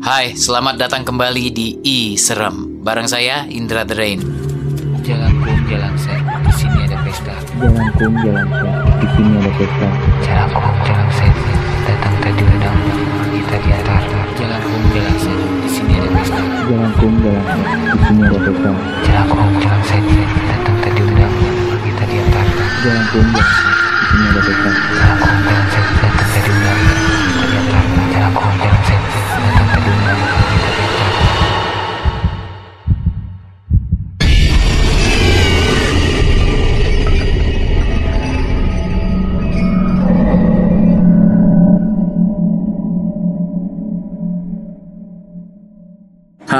Hai, selamat datang kembali di I Serem. Bareng saya Indra The Rain. Jalan kum, jalan set, di sini ada pesta. Jalan kum, jalan set, di sini ada pesta. Jalan kum, jalan set, datang tadi ledang, pergi tadi atar. Jalan kum, jalan set, di sini ada pesta. Jalan kum, jalan set, di sini ada pesta. Jalan kum, jalan set, datang tadi ledang, pergi tadi atar. Jalan kum, jalan set,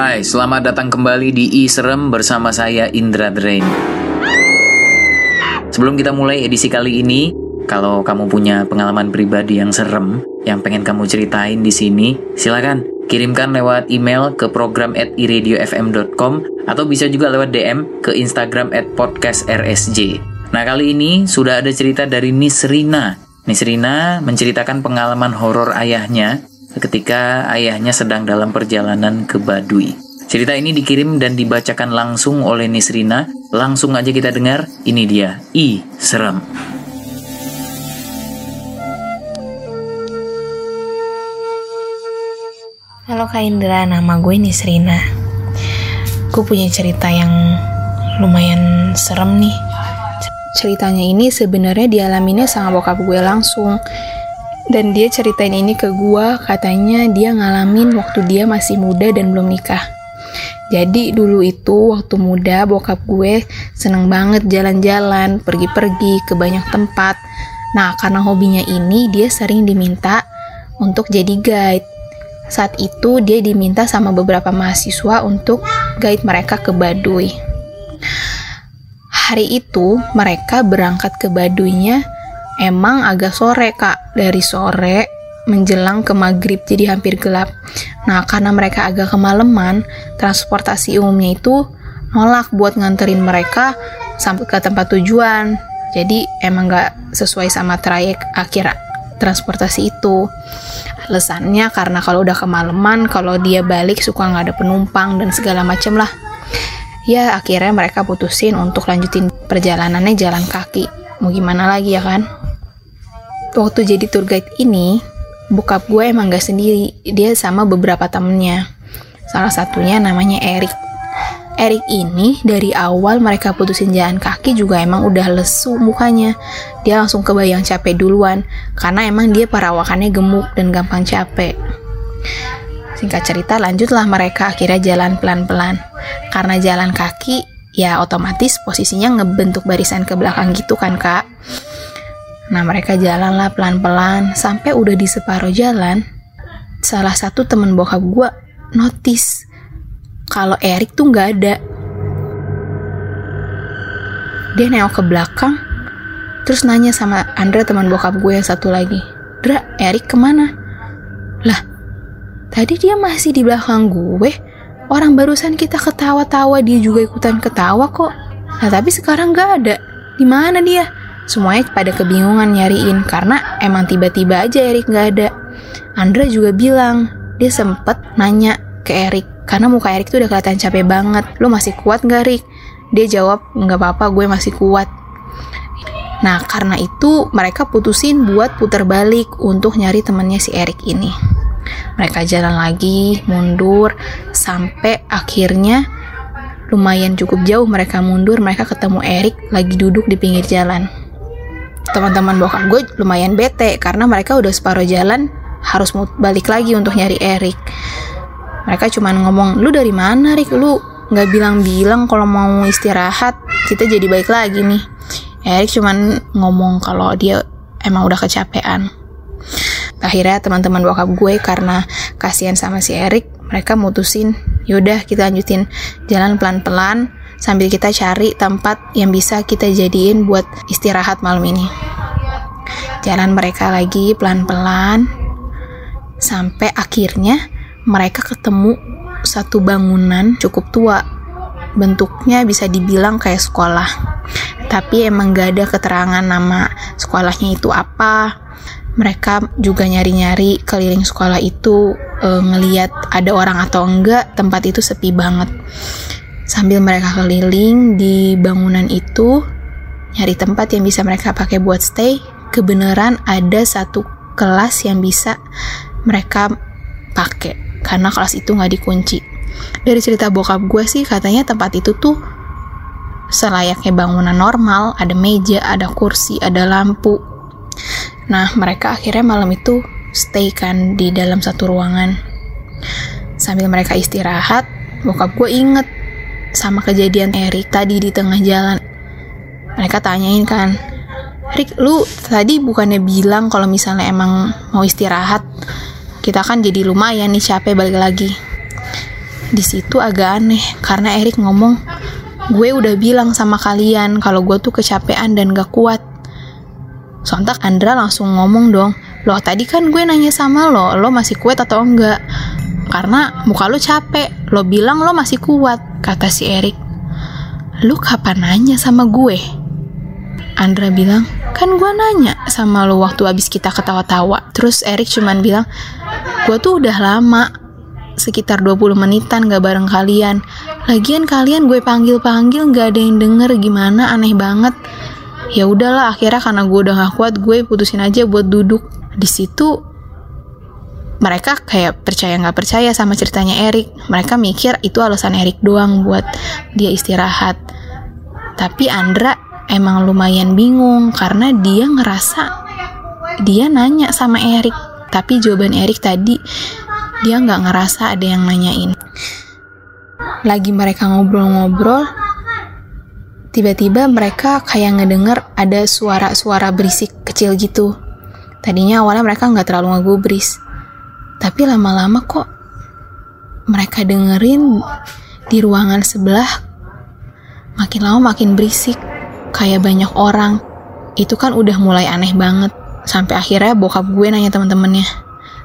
Hai, selamat datang kembali di Serem bersama saya Indra The Rain. Sebelum kita mulai edisi kali ini, kalau kamu punya pengalaman pribadi yang serem yang pengen kamu ceritain di sini, silakan kirimkan lewat email ke program at iradiofm.com atau bisa juga lewat DM ke Instagram at podcastrsj. Nah kali ini sudah ada cerita dari Nisrina. Nisrina menceritakan pengalaman horor ayahnya ketika ayahnya sedang dalam perjalanan ke Baduy. Cerita ini dikirim dan dibacakan langsung oleh Nisrina. Langsung aja kita dengar. Ini dia, I Serem. Halo Kak Indra, nama gue Nisrina. Gue punya cerita yang lumayan serem nih. Ceritanya ini sebenarnya dialaminya sama bokap gue langsung. Dan dia ceritain ini ke gue, katanya dia ngalamin waktu dia masih muda dan belum nikah. Jadi dulu itu waktu muda bokap gue seneng banget jalan-jalan, pergi-pergi ke banyak tempat. Nah karena hobinya ini dia sering diminta untuk jadi guide. Saat itu dia diminta sama beberapa mahasiswa untuk guide mereka ke Baduy. Hari itu mereka berangkat ke Baduynya emang agak sore kak, dari sore menjelang ke maghrib jadi hampir gelap. Nah karena mereka agak kemalaman, transportasi umumnya itu nolak buat nganterin mereka sampai ke tempat tujuan. Jadi emang gak sesuai sama trayek akhir transportasi itu. Alasannya karena kalau udah kemalaman, kalau dia balik suka nggak ada penumpang dan segala macem lah. Ya akhirnya mereka putusin untuk lanjutin perjalanannya jalan kaki. Mau gimana lagi ya kan? Waktu jadi tour guide ini, bokap gue emang gak sendiri. Dia sama beberapa temennya. Salah satunya namanya Erik. Erik ini dari awal mereka putusin jalan kaki juga emang udah lesu mukanya. Dia langsung kebayang capek duluan karena emang dia perawakannya gemuk dan gampang capek. Singkat cerita lanjutlah mereka akhirnya jalan pelan-pelan. Karena jalan kaki ya otomatis posisinya ngebentuk barisan ke belakang gitu kan kak. Nah mereka jalanlah pelan-pelan sampai udah di separuh jalan. Salah satu temen bokap gue notice kalau Erik tuh nggak ada. Dia nengok ke belakang, terus nanya sama Andra teman bokap gue yang satu lagi. Dra, Erik ke mana? Lah, tadi dia masih di belakang gue. Orang barusan kita ketawa-tawa, dia juga ikutan ketawa kok. Nah tapi sekarang nggak ada. Di mana dia? Semuanya pada kebingungan nyariin karena emang tiba-tiba aja Erik nggak ada. Andra juga bilang dia sempet nanya ke Erik karena muka Erik tuh udah kelihatan capek banget. Lo masih kuat nggak Rik? Dia jawab nggak apa-apa gue masih kuat. Nah karena itu mereka putusin buat putar balik untuk nyari temennya si Erik ini. Mereka jalan lagi, mundur, sampai akhirnya lumayan cukup jauh mereka mundur, mereka ketemu Erik lagi duduk di pinggir jalan teman-teman bokap gue lumayan bete karena mereka udah separuh jalan harus balik lagi untuk nyari Erik. Mereka cuman ngomong, lu dari mana Rik? Lu nggak bilang-bilang kalau mau istirahat, kita jadi baik lagi nih. Erik cuman ngomong kalau dia emang udah kecapean. Akhirnya teman-teman bokap gue karena kasihan sama si Erik, mereka mutusin, yaudah kita lanjutin jalan pelan-pelan sambil kita cari tempat yang bisa kita jadiin buat istirahat malam ini. Jalan mereka lagi pelan-pelan sampai akhirnya mereka ketemu satu bangunan cukup tua. Bentuknya bisa dibilang kayak sekolah. Tapi emang gak ada keterangan nama sekolahnya itu apa. Mereka juga nyari-nyari keliling sekolah itu eh, ngeliat ada orang atau enggak. Tempat itu sepi banget. Sambil mereka keliling di bangunan itu, nyari tempat yang bisa mereka pakai buat stay, kebenaran ada satu kelas yang bisa mereka pakai karena kelas itu nggak dikunci. Dari cerita bokap gue sih katanya tempat itu tuh selayaknya bangunan normal, ada meja, ada kursi, ada lampu. Nah, mereka akhirnya malam itu stay kan di dalam satu ruangan. Sambil mereka istirahat, bokap gue inget sama kejadian Erik tadi di tengah jalan. Mereka tanyain kan, Rick, lu tadi bukannya bilang kalau misalnya emang mau istirahat, kita kan jadi lumayan nih capek balik lagi. Di situ agak aneh karena Erik ngomong, gue udah bilang sama kalian kalau gue tuh kecapean dan gak kuat. Sontak Andra langsung ngomong dong, loh tadi kan gue nanya sama lo, lo masih kuat atau enggak? Karena muka lo capek, lo bilang lo masih kuat, kata si Erik. Lu kapan nanya sama gue? Andra bilang, kan gue nanya sama lo waktu abis kita ketawa-tawa. Terus Erik cuman bilang, gue tuh udah lama, sekitar 20 menitan gak bareng kalian. Lagian kalian gue panggil-panggil gak ada yang denger gimana aneh banget. Ya udahlah akhirnya karena gue udah gak kuat gue putusin aja buat duduk. Di situ mereka kayak percaya nggak percaya sama ceritanya Erik. Mereka mikir itu alasan Erik doang buat dia istirahat. Tapi Andra emang lumayan bingung karena dia ngerasa dia nanya sama Erik. Tapi jawaban Erik tadi dia nggak ngerasa ada yang nanyain. Lagi mereka ngobrol-ngobrol, tiba-tiba mereka kayak ngedenger ada suara-suara berisik kecil gitu. Tadinya awalnya mereka nggak terlalu ngegubris, tapi lama-lama kok mereka dengerin di ruangan sebelah makin lama makin berisik, kayak banyak orang. Itu kan udah mulai aneh banget. Sampai akhirnya bokap gue nanya teman-temannya,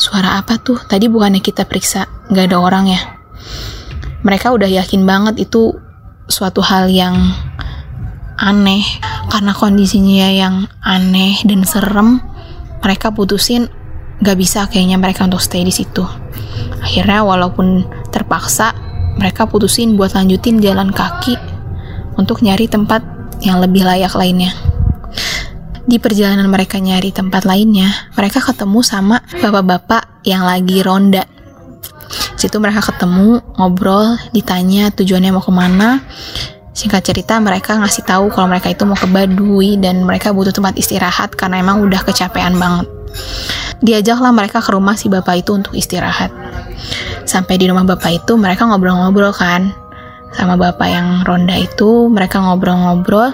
suara apa tuh? Tadi bukannya kita periksa, nggak ada orang ya? Mereka udah yakin banget itu suatu hal yang aneh. Karena kondisinya yang aneh dan serem, mereka putusin nggak bisa kayaknya mereka untuk stay di situ. Akhirnya walaupun terpaksa, mereka putusin buat lanjutin jalan kaki untuk nyari tempat yang lebih layak lainnya. Di perjalanan mereka nyari tempat lainnya, mereka ketemu sama bapak-bapak yang lagi ronda. Situ mereka ketemu, ngobrol, ditanya tujuannya mau ke mana. Singkat cerita, mereka ngasih tahu kalau mereka itu mau ke Baduy dan mereka butuh tempat istirahat karena emang udah kecapean banget. Diajaklah mereka ke rumah si bapak itu untuk istirahat. Sampai di rumah bapak itu, mereka ngobrol-ngobrol kan. Sama bapak yang ronda itu mereka ngobrol-ngobrol.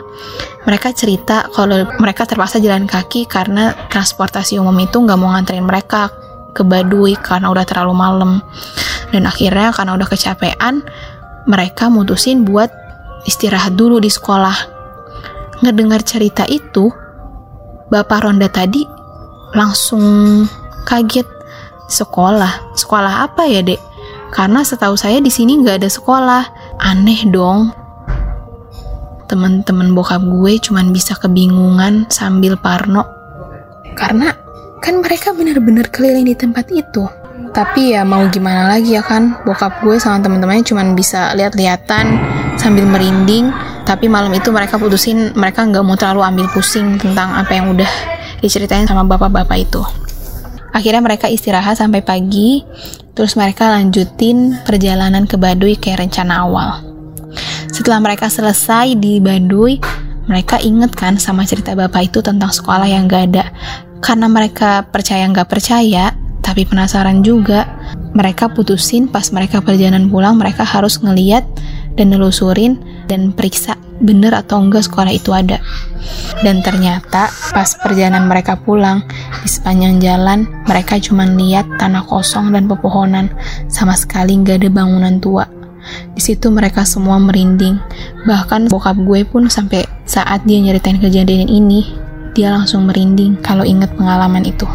Mereka cerita kalau mereka terpaksa jalan kaki karena transportasi umum itu nggak mau nganterin mereka ke Baduy karena udah terlalu malam. Dan akhirnya karena udah kecapean mereka mutusin buat istirahat dulu di sekolah. Ngedengar cerita itu bapak ronda tadi langsung kaget. Sekolah? Sekolah apa ya dek? Karena setahu saya di sini nggak ada sekolah. Aneh dong. Teman-teman bokap gue cuman bisa kebingungan sambil parno. Karena kan mereka bener-bener keliling di tempat itu. Tapi ya mau gimana lagi ya kan? Bokap gue sama teman-temannya cuman bisa lihat-lihatan sambil merinding. Tapi malam itu mereka putusin mereka nggak mau terlalu ambil pusing tentang apa yang udah diceritain sama bapak-bapak itu akhirnya mereka istirahat sampai pagi Terus mereka lanjutin perjalanan ke Baduy kayak rencana awal. Setelah mereka selesai di Baduy, mereka inget kan sama cerita bapak itu tentang sekolah yang gak ada. Karena mereka percaya nggak percaya, tapi penasaran juga, mereka putusin pas mereka perjalanan pulang mereka harus ngeliat dan nelusurin dan periksa bener atau enggak sekolah itu ada. Dan ternyata pas perjalanan mereka pulang, di sepanjang jalan mereka cuma lihat tanah kosong dan pepohonan, sama sekali nggak ada bangunan tua. Di situ mereka semua merinding. Bahkan bokap gue pun sampai saat dia nyeritain kejadian ini, dia langsung merinding kalau inget pengalaman itu.